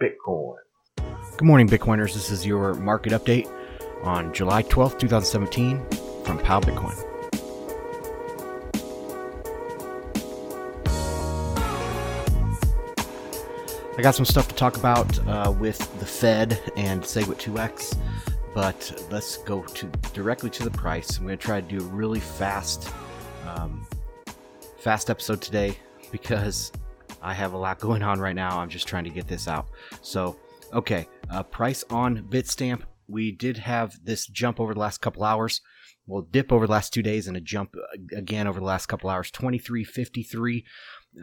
Bitcoin. Good morning, Bitcoiners. This is your market update on July 12th, 2017 from PoW Bitcoin. I got some stuff to talk about uh, with the Fed and SegWit 2x, but let's go to directly to the price. I'm going to try to do a really fast, um, fast episode today because I have a lot going on right now. I'm just trying to get this out. So, okay, uh, price on Bitstamp. We did have this jump over the last couple hours. Well, dip over the last two days and a jump again over the last couple hours. 2353.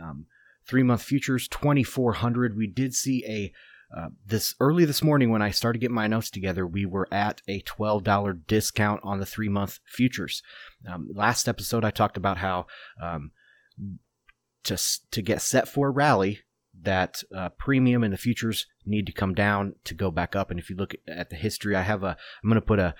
Um, three month futures 2400 we did see a uh, this early this morning when I started getting my notes together, we were at a $12 discount on the three month futures. Um, last episode, I talked about how um, to, to get set for a rally, that uh, premium and the futures need to come down to go back up. And if you look at the history, I have a, I'm going to put a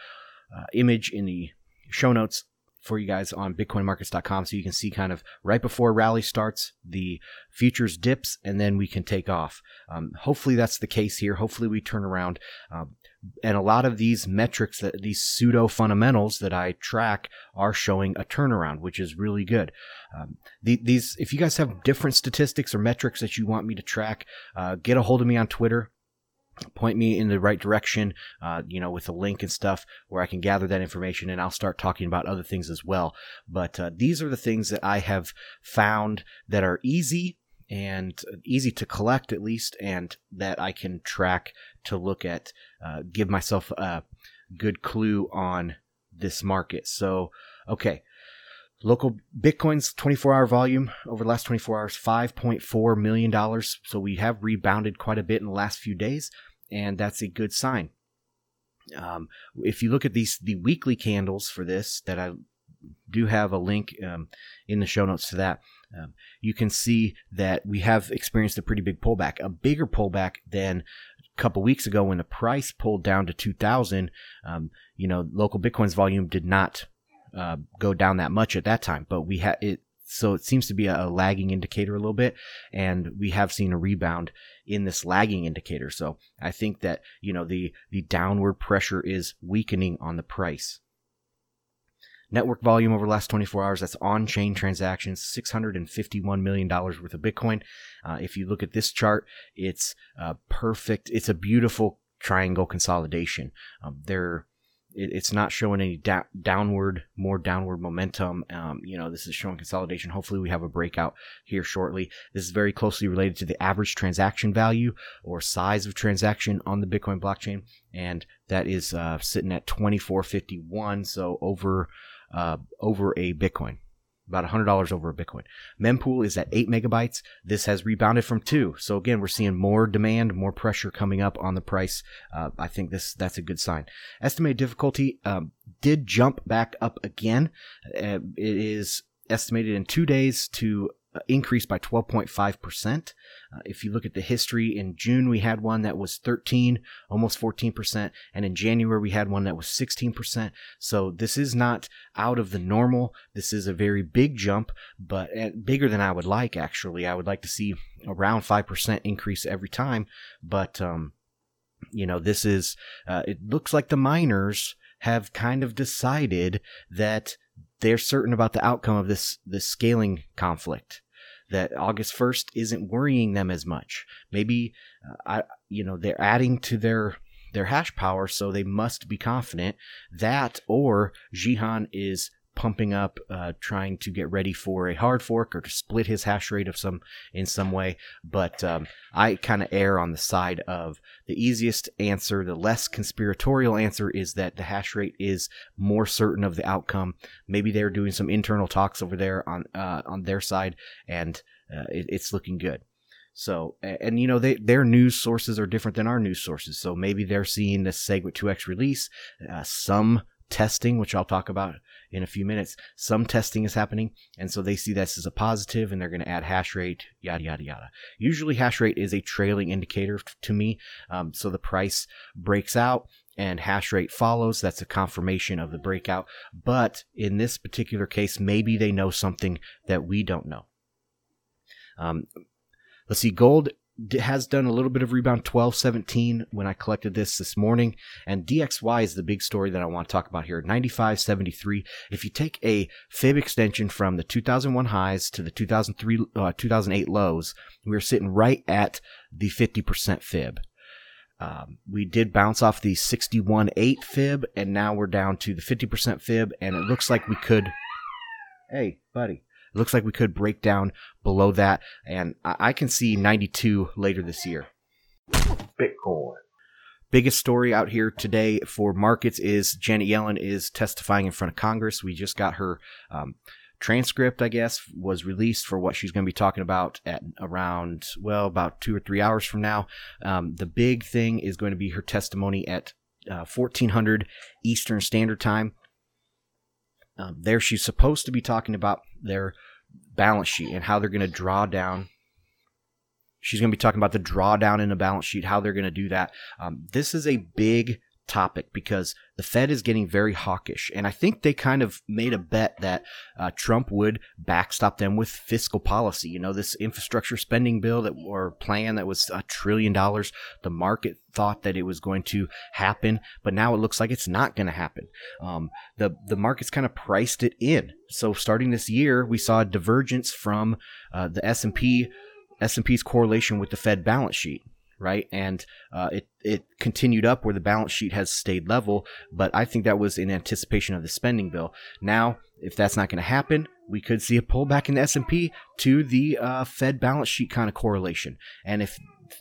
uh, image in the show notes for you guys on bitcoinmarkets.com so you can see kind of right before rally starts the futures dips and then we can take off. Um, hopefully that's the case here. Hopefully we turn around. Um, and a lot of these metrics that these pseudo fundamentals that i track are showing a turnaround which is really good. Um, the, these if you guys have different statistics or metrics that you want me to track uh, get a hold of me on twitter point me in the right direction, uh, you know, with a link and stuff where I can gather that information and I'll start talking about other things as well. But uh, these are the things that I have found that are easy and easy to collect at least and that I can track to look at, uh, give myself a good clue on this market. So, okay. Local Bitcoin's 24 hour volume over the last 24 hours, $5.4 million. So we have rebounded quite a bit in the last few days and that's a good sign. Um, if you look at these the weekly candles for this, that I do have a link um, in the show notes to that. Um, you can see that we have experienced a pretty big pullback, a bigger pullback than a couple weeks ago when the price pulled down to 2000. Um, you know, LocalBitcoins volume did not uh, go down that much at that time, but we had it so it seems to be a, lagging indicator a little bit, and we have seen a rebound in this lagging indicator. So I think that you know the the downward pressure is weakening on the price. Network volume over the last 24 hours, that's on chain transactions, $651 million worth of Bitcoin. Uh, if you look at this chart, it's perfect. It's a beautiful triangle consolidation. Um, there it, it's not showing any da- downward, more downward momentum. Um, you know, this is showing consolidation. Hopefully, we have a breakout here shortly. This is very closely related to the average transaction value or size of transaction on the Bitcoin blockchain, and that is uh, sitting at 2451, so over uh, over a Bitcoin about $100 over a Bitcoin. Mempool is at 8 megabytes. This has rebounded from 2. So again, we're seeing more demand, more pressure coming up on the price. Uh, I think this that's a good sign. Estimated difficulty um, did jump back up again. Uh, it is estimated in 2 days to increased by 12.5%. Uh, if you look at the history, in June we had one that was 13, almost 14%, and in January we had one that was 16%. So this is not out of the normal. This is a very big jump, but uh, bigger than I would like, actually. I would like to see around 5% increase every time, but, um, you know, this is, uh, it looks like the miners have kind of decided that they're certain about the outcome of this this scaling conflict that August 1st isn't worrying them as much. Maybe uh, I you know they're adding to their their hash power so they must be confident that or Jihan is pumping up, uh, trying to get ready for a hard fork or to split his hash rate of some in some way. But um, I kind of err on the side of the easiest answer, the less conspiratorial answer is that the hash rate is more certain of the outcome. Maybe they're doing some internal talks over there on uh, on their side, and uh, it, it's looking good. So, and you know, they, their news sources are different than our news sources. So maybe they're seeing the SegWit 2x release, uh, some testing, which I'll talk about in a few minutes. Some testing is happening, and so they see this as a positive and they're going to add hash rate, yada, yada, yada. Usually, hash rate is a trailing indicator to me. Um, so the price breaks out and hash rate follows. That's a confirmation of the breakout. But in this particular case, maybe they know something that we don't know. Um, let's see, gold has done a little bit of rebound 1217 when I collected this this morning. And DXY is the big story that I want to talk about here 9573. If you take a fib extension from the 2001 highs to the 2003, uh, 2008 lows, we're sitting right at the 50% fib. Um, we did bounce off the 61.8 fib, and now we're down to the 50% fib, and it looks like we could. Hey, buddy. It looks like we could break down below that, and I, can see 92 later this year. Bitcoin. Biggest story out here today for markets is Janet Yellen is testifying in front of Congress. We just got her um, transcript, I guess, was released for what she's going to be talking about at around, well, about two or three hours from now. Um, the big thing is going to be her testimony at uh, 1400 Eastern Standard Time. Um, there, she's supposed to be talking about their balance sheet and how they're going to draw down. She's going to be talking about the drawdown in the balance sheet, how they're going to do that. Um, this is a big topic because the Fed is getting very hawkish. And I think they kind of made a bet that uh, Trump would backstop them with fiscal policy. You know, this infrastructure spending bill that or plan that was a trillion dollars. The market thought that it was going to happen, but now it looks like it's not going to happen. Um, the the market's kind of priced it in. So starting this year, we saw a divergence from uh, the S and P. S&P's correlation with the Fed balance sheet right? And uh, it it continued up where the balance sheet has stayed level, but I think that was in anticipation of the spending bill. Now, if that's not going to happen, we could see a pullback in the S and P to the uh, Fed balance sheet kind of correlation. And if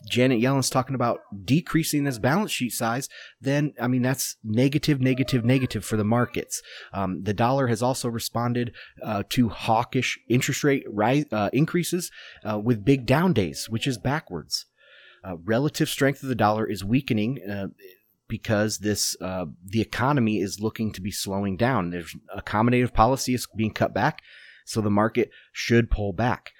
Janet Yellen's talking about decreasing this balance sheet size, then I mean that's negative, negative, negative for the markets. Um, the dollar has also responded uh, to hawkish interest rate rise, uh, increases uh, with big down days, which is backwards. Uh, relative strength of the dollar is weakening uh, because this uh, the economy is looking to be slowing down. There's accommodative policy is being cut back, so the market should pull back,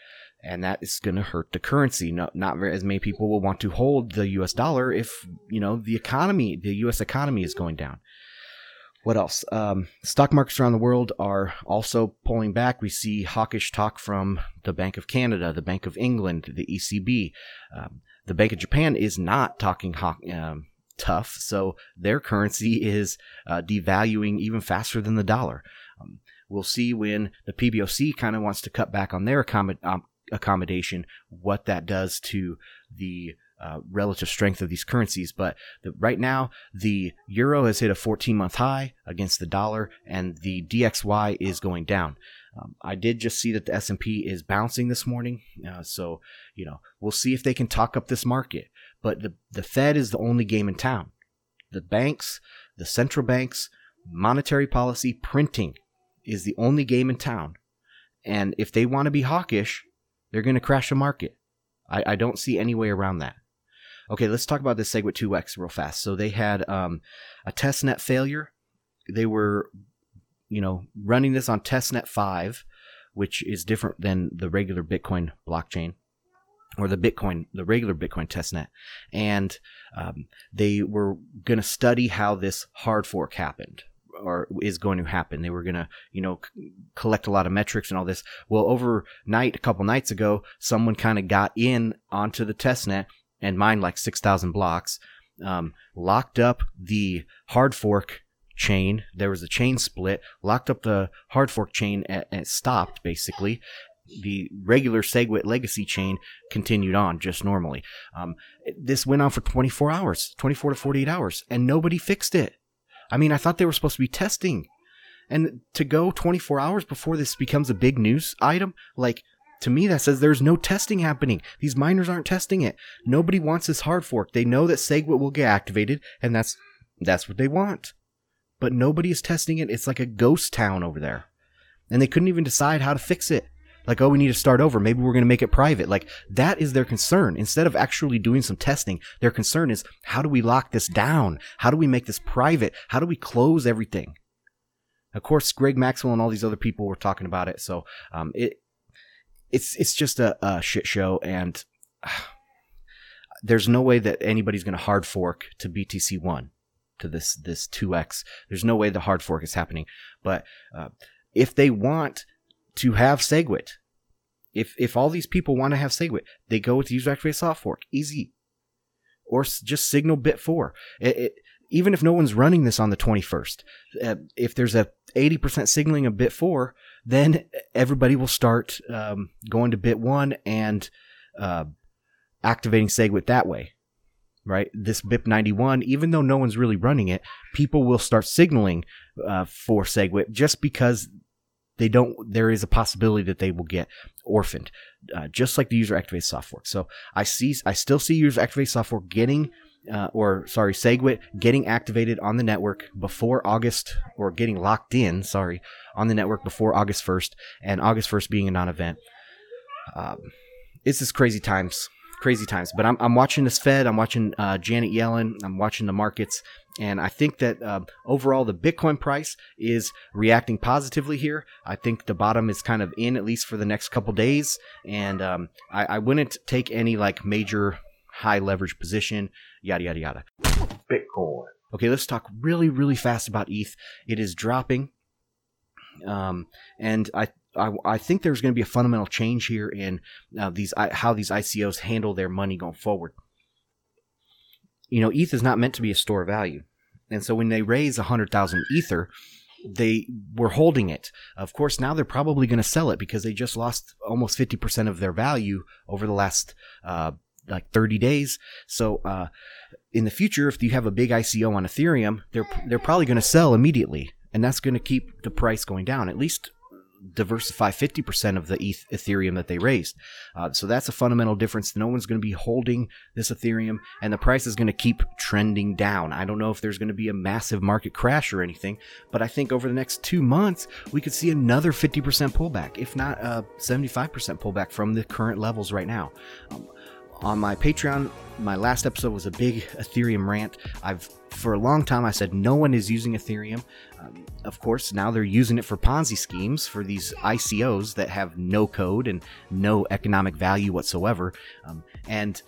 and that is going to hurt the currency. Not not as many people will want to hold the U.S. dollar if you know the economy, the U.S. economy is going down. What else? Um, stock markets around the world are also pulling back. We see hawkish talk from the Bank of Canada, the Bank of England, the ECB. Um, the Bank of Japan is not talking um, tough, so their currency is uh, devaluing even faster than the dollar. Um, we'll see when the PBOC kind of wants to cut back on their accommod- um, accommodation, what that does to the uh, relative strength of these currencies. But the, right now, the euro has hit a 14 month high against the dollar, and the DXY is going down. Um, I did just see that the S&P is bouncing this morning, uh, so you know we'll see if they can talk up this market. But the the Fed is the only game in town. The banks, the central banks, monetary policy, printing is the only game in town. And if they want to be hawkish, they're going to crash the market. I, I, don't see any way around that. Okay, let's talk about this SegWit 2X real fast. So they had um, a testnet failure. They were you know, running this on testnet 5, which is different than the regular Bitcoin blockchain or the Bitcoin, the regular Bitcoin testnet. And um, they were going to study how this hard fork happened or is going to happen. They were going to, you know, c- collect a lot of metrics and all this. Well, overnight, a couple nights ago, someone kind of got in onto the testnet and mined like 6,000 blocks, um, locked up the hard fork chain. There was a chain split, locked up the hard fork chain, and, and stopped basically. The regular SegWit legacy chain continued on just normally. Um, this went on for 24 hours, 24 to 48 hours, and nobody fixed it. I mean, I thought they were supposed to be testing. And to go 24 hours before this becomes a big news item, like, to me that says there's no testing happening. These miners aren't testing it. Nobody wants this hard fork. They know that SegWit will get activated, and that's that's what they want but nobody is testing it. It's like a ghost town over there. And they couldn't even decide how to fix it. Like, oh, we need to start over. Maybe we're going to make it private. Like, that is their concern. Instead of actually doing some testing, their concern is how do we lock this down? How do we make this private? How do we close everything? Of course, Greg Maxwell and all these other people were talking about it. So, um, it, it's, it's just a, a shit show. And uh, there's no way that anybody's going to hard fork to BTC1 to this this 2x. There's no way the hard fork is happening. But uh, if they want to have SegWit, If if all these people want to have SegWit, they go with user activated soft fork, easy, or just Signal Bit Four. It, it, even if no one's running this on the 21st, uh, if there's a 80% signaling of bit four, then everybody will start um, going to bit one and uh, activating SegWit that way. Right, this BIP 91, even though no one's really running it, people will start signaling uh, for SegWit just because they don't. There is a possibility that they will get orphaned, uh, just like the user activated software. So I see, I still see user activated software getting uh, or sorry, SegWit getting activated on the network before August, or getting locked in, sorry, on the network before August 1st, and August 1st being a non event. Um, it's just crazy times, crazy times. But I'm, I'm watching this Fed, I'm watching uh, Janet Yellen, I'm watching the markets, and I think that uh, overall the Bitcoin price is reacting positively here. I think the bottom is kind of in, at least for the next couple days, and um, I, I wouldn't take any like major high leverage position, yada, yada, yada. Bitcoin. Okay, let's talk really, really fast about ETH. It is dropping. Um, and I, I, I think there's going to be a fundamental change here in uh, these how these ICOs handle their money going forward. You know, ETH is not meant to be a store of value, and so when they raise a hundred thousand Ether, they were holding it. Of course, now they're probably going to sell it because they just lost almost fifty percent of their value over the last uh, like 30 days. So uh, in the future, if you have a big ICO on Ethereum, they're they're probably going to sell immediately, and that's going to keep the price going down. At least diversify 50% of the ETH, Ethereum that they raised. Uh, so that's a fundamental difference. No one's going to be holding this Ethereum, and the price is going to keep trending down. I don't know if there's going to be a massive market crash or anything, but I think over the next two months, we could see another 50% pullback, if not a 75% pullback from the current levels right now. Um, on my Patreon, my last episode was a big Ethereum rant. I've for a long time I said no one is using Ethereum. Um, of course, now they're using it for Ponzi schemes for these ICOs that have no code and no economic value whatsoever, um, and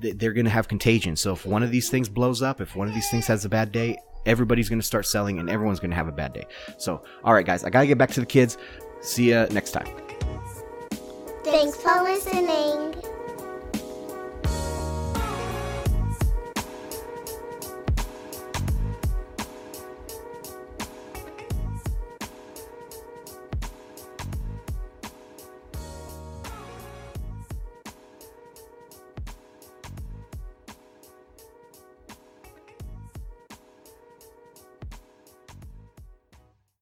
th- they're going to have contagion. So if one of these things blows up, if one of these things has a bad day, everybody's going to start selling, and everyone's going to have a bad day. So, all right, guys, I got to get back to the kids. See ya next time. Thanks for listening.